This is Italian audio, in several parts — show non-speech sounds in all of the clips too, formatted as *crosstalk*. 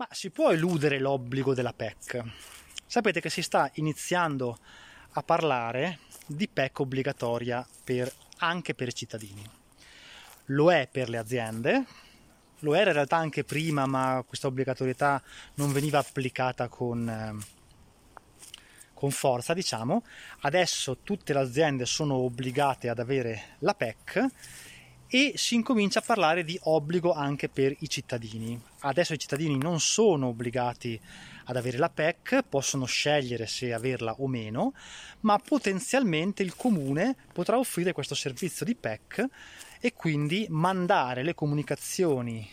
Ma si può eludere l'obbligo della PEC? Sapete che si sta iniziando a parlare di PEC obbligatoria per, anche per i cittadini. Lo è per le aziende, lo era in realtà anche prima, ma questa obbligatorietà non veniva applicata con, eh, con forza, diciamo. Adesso tutte le aziende sono obbligate ad avere la PEC e si incomincia a parlare di obbligo anche per i cittadini. Adesso i cittadini non sono obbligati ad avere la PEC, possono scegliere se averla o meno, ma potenzialmente il comune potrà offrire questo servizio di PEC e quindi mandare le comunicazioni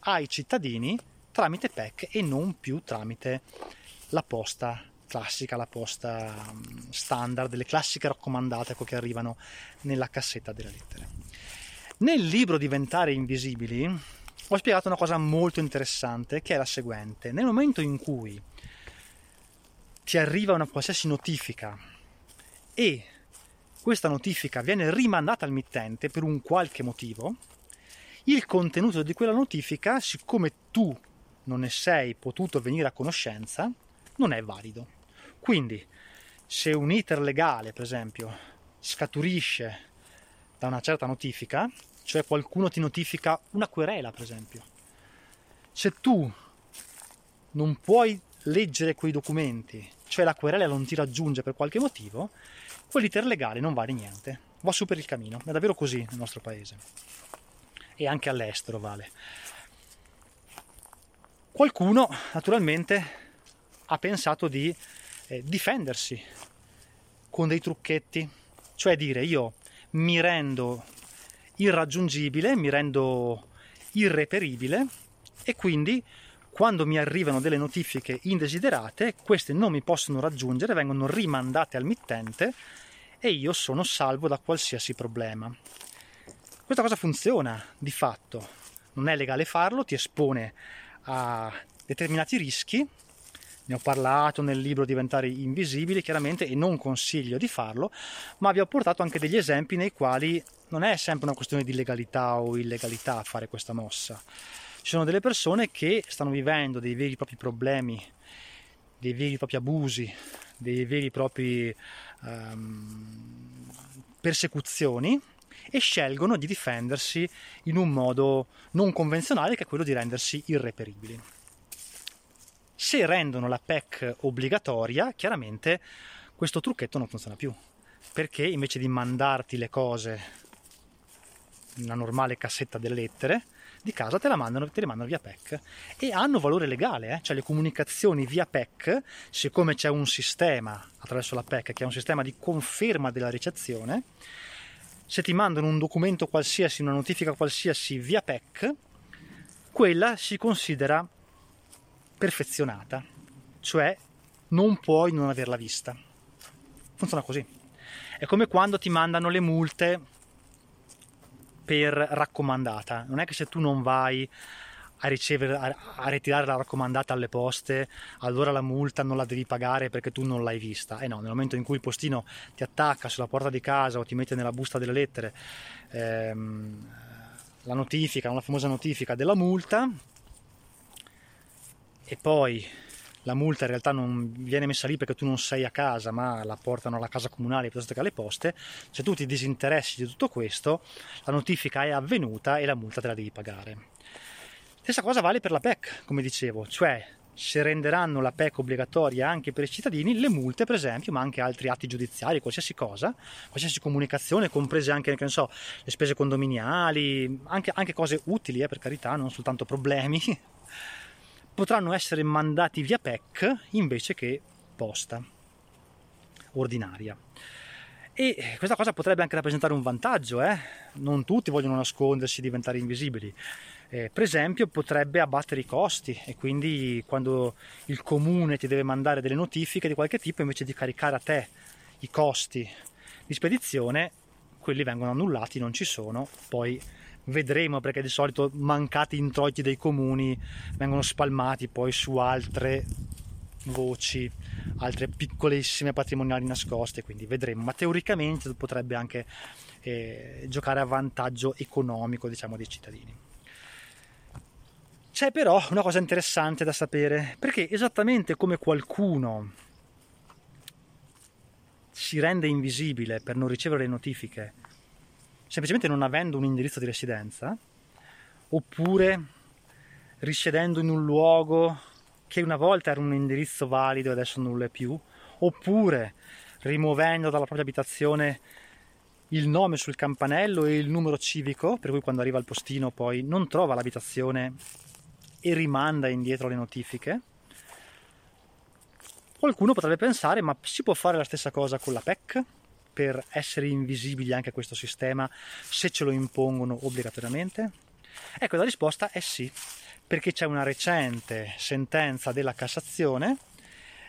ai cittadini tramite PEC e non più tramite la posta classica, la posta mm, standard, le classiche raccomandate che arrivano nella cassetta delle lettere. Nel libro Diventare invisibili ho spiegato una cosa molto interessante che è la seguente. Nel momento in cui ti arriva una qualsiasi notifica e questa notifica viene rimandata al mittente per un qualche motivo, il contenuto di quella notifica, siccome tu non ne sei potuto venire a conoscenza, non è valido. Quindi, se un iter legale, per esempio, scaturisce da una certa notifica, cioè qualcuno ti notifica una querela, per esempio. Se tu non puoi leggere quei documenti, cioè la querela non ti raggiunge per qualche motivo, quell'iter legale non vale niente, va su per il cammino, è davvero così nel nostro paese e anche all'estero vale. Qualcuno naturalmente ha pensato di eh, difendersi con dei trucchetti, cioè dire io mi rendo irraggiungibile, mi rendo irreperibile e quindi quando mi arrivano delle notifiche indesiderate, queste non mi possono raggiungere, vengono rimandate al mittente e io sono salvo da qualsiasi problema. Questa cosa funziona di fatto, non è legale farlo, ti espone a determinati rischi, ne ho parlato nel libro Diventare invisibili chiaramente e non consiglio di farlo, ma vi ho portato anche degli esempi nei quali non è sempre una questione di legalità o illegalità fare questa mossa. Ci sono delle persone che stanno vivendo dei veri e propri problemi, dei veri e propri abusi, dei veri e propri um, persecuzioni e scelgono di difendersi in un modo non convenzionale che è quello di rendersi irreperibili. Se rendono la PEC obbligatoria, chiaramente questo trucchetto non funziona più, perché invece di mandarti le cose una normale cassetta delle lettere di casa te mandano, te le mandano via PEC e hanno valore legale, eh? cioè le comunicazioni via PEC, siccome c'è un sistema attraverso la PEC che è un sistema di conferma della ricezione, se ti mandano un documento qualsiasi, una notifica qualsiasi via PEC, quella si considera perfezionata, cioè non puoi non averla vista. Funziona così. È come quando ti mandano le multe per raccomandata. Non è che se tu non vai a, ricevere, a, a, ritirare la raccomandata alle poste, allora la multa non la devi pagare perché tu non l'hai vista. E eh no, nel momento in cui il postino ti attacca sulla porta di casa o ti mette nella busta delle lettere ehm, la notifica, una famosa notifica della multa, e poi la multa in realtà non viene messa lì perché tu non sei a casa, ma la portano alla casa comunale piuttosto che alle poste. Se tu ti disinteressi di tutto questo, la notifica è avvenuta e la multa te la devi pagare. Stessa cosa vale per la PEC, come dicevo, cioè se renderanno la PEC obbligatoria anche per i cittadini, le multe per esempio, ma anche altri atti giudiziari, qualsiasi cosa, qualsiasi comunicazione, comprese anche so, le spese condominiali, anche, anche cose utili eh, per carità, non soltanto problemi, potranno essere mandati via PEC invece che posta ordinaria. E questa cosa potrebbe anche rappresentare un vantaggio, eh? non tutti vogliono nascondersi e diventare invisibili. Eh, per esempio potrebbe abbattere i costi e quindi quando il comune ti deve mandare delle notifiche di qualche tipo invece di caricare a te i costi di spedizione, quelli vengono annullati, non ci sono, poi vedremo perché di solito mancati introiti dei comuni vengono spalmati poi su altre voci, altre piccolissime patrimoniali nascoste, quindi vedremo, ma teoricamente potrebbe anche eh, giocare a vantaggio economico diciamo dei cittadini. C'è però una cosa interessante da sapere, perché esattamente come qualcuno si rende invisibile per non ricevere le notifiche, semplicemente non avendo un indirizzo di residenza, oppure risiedendo in un luogo che una volta era un indirizzo valido e adesso lo è più, oppure rimuovendo dalla propria abitazione il nome sul campanello e il numero civico, per cui quando arriva al postino poi non trova l'abitazione e rimanda indietro le notifiche. Qualcuno potrebbe pensare, ma si può fare la stessa cosa con la PEC per essere invisibili anche a questo sistema se ce lo impongono obbligatoriamente? Ecco, la risposta è sì, perché c'è una recente sentenza della Cassazione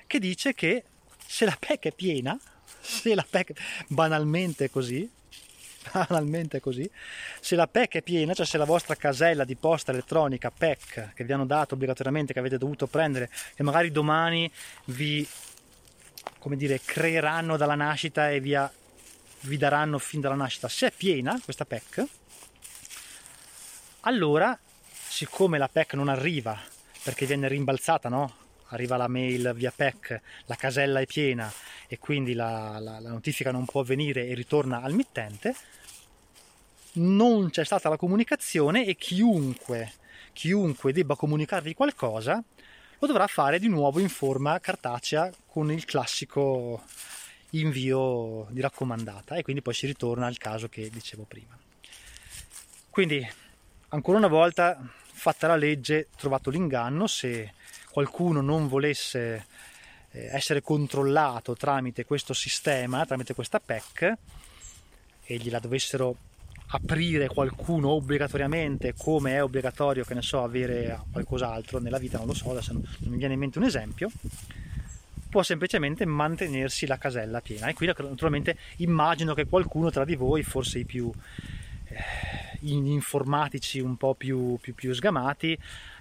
che dice che se la PEC è piena, se la PEC banalmente così, *laughs* banalmente così, se la PEC è piena, cioè se la vostra casella di posta elettronica PEC che vi hanno dato obbligatoriamente, che avete dovuto prendere, che magari domani vi come dire, creeranno dalla nascita e via, vi daranno fin dalla nascita, se è piena questa PEC, allora, siccome la PEC non arriva perché viene rimbalzata, no? arriva la mail via PEC, la casella è piena e quindi la, la, la notifica non può avvenire e ritorna al mittente, non c'è stata la comunicazione e chiunque, chiunque debba comunicarvi qualcosa lo dovrà fare di nuovo in forma cartacea con il classico invio di raccomandata e quindi poi si ritorna al caso che dicevo prima. Quindi ancora una volta fatta la legge trovato l'inganno se qualcuno non volesse eh, essere controllato tramite questo sistema, tramite questa PEC e gliela dovessero aprire qualcuno obbligatoriamente come è obbligatorio che ne so avere qualcos'altro nella vita non lo so adesso non mi viene in mente un esempio può semplicemente mantenersi la casella piena e qui naturalmente immagino che qualcuno tra di voi forse i più eh, informatici un po' più, più, più sgamati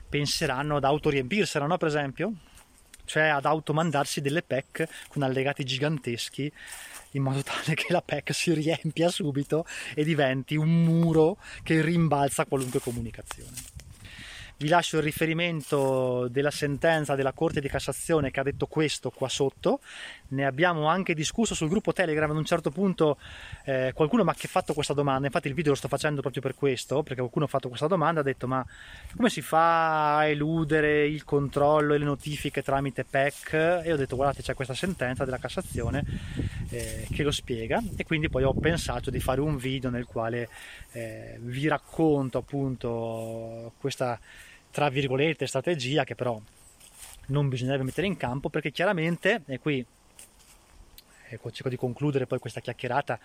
penseranno ad autoriempirsela, no? Per esempio, cioè ad automandarsi delle PEC con allegati giganteschi in modo tale che la PEC si riempia subito e diventi un muro che rimbalza qualunque comunicazione. Vi lascio il riferimento della sentenza della Corte di Cassazione che ha detto questo qua sotto. Ne abbiamo anche discusso sul gruppo Telegram ad un certo punto eh, qualcuno mi ha fatto questa domanda, infatti il video lo sto facendo proprio per questo, perché qualcuno ha fatto questa domanda, ha detto ma come si fa a eludere il controllo e le notifiche tramite PEC? E ho detto guardate c'è questa sentenza della Cassazione eh, che lo spiega e quindi poi ho pensato di fare un video nel quale eh, vi racconto appunto questa tra virgolette strategia che però non bisognerebbe mettere in campo perché chiaramente, e qui ecco, cerco di concludere poi questa chiacchierata,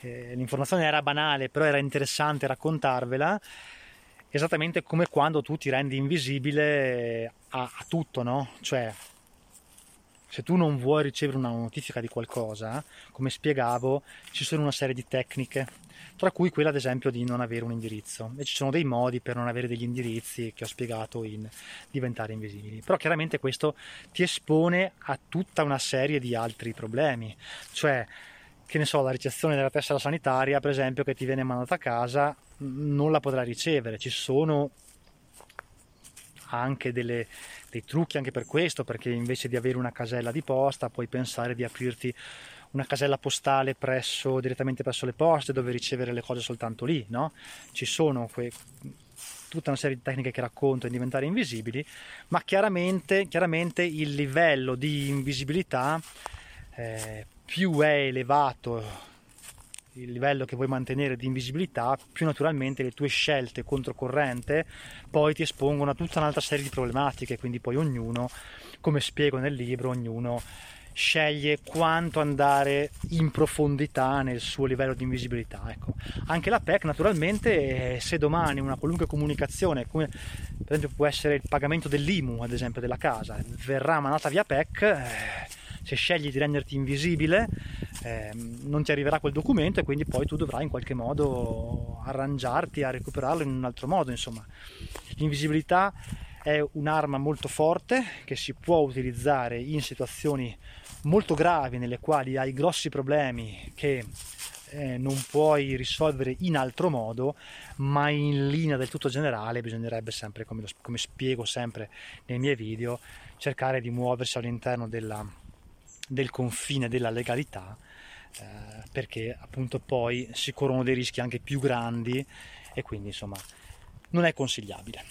eh, l'informazione era banale però era interessante raccontarvela, esattamente come quando tu ti rendi invisibile a, a tutto, no? Cioè se tu non vuoi ricevere una notifica di qualcosa, come spiegavo, ci sono una serie di tecniche, tra cui quella ad esempio di non avere un indirizzo. E ci sono dei modi per non avere degli indirizzi che ho spiegato in diventare invisibili. Però chiaramente questo ti espone a tutta una serie di altri problemi, cioè che ne so, la ricezione della tessera sanitaria, per esempio, che ti viene mandata a casa, non la potrai ricevere. Ci sono anche delle, dei trucchi anche per questo, perché invece di avere una casella di posta puoi pensare di aprirti una casella postale presso, direttamente presso le poste dove ricevere le cose soltanto lì, no? Ci sono que- tutta una serie di tecniche che racconto in diventare invisibili, ma chiaramente, chiaramente il livello di invisibilità eh, più è elevato il livello che vuoi mantenere di invisibilità, più naturalmente le tue scelte controcorrente poi ti espongono a tutta un'altra serie di problematiche, quindi poi ognuno, come spiego nel libro, ognuno sceglie quanto andare in profondità nel suo livello di invisibilità. Ecco. Anche la PEC naturalmente se domani una qualunque comunicazione, come per esempio può essere il pagamento dell'IMU ad esempio della casa, verrà mandata via PEC, eh, se scegli di renderti invisibile eh, non ti arriverà quel documento e quindi poi tu dovrai in qualche modo arrangiarti a recuperarlo in un altro modo. Insomma, l'invisibilità è un'arma molto forte che si può utilizzare in situazioni molto gravi nelle quali hai grossi problemi che eh, non puoi risolvere in altro modo, ma in linea del tutto generale bisognerebbe sempre, come, lo, come spiego sempre nei miei video, cercare di muoversi all'interno della, del confine della legalità eh, perché appunto poi si corrono dei rischi anche più grandi e quindi insomma non è consigliabile.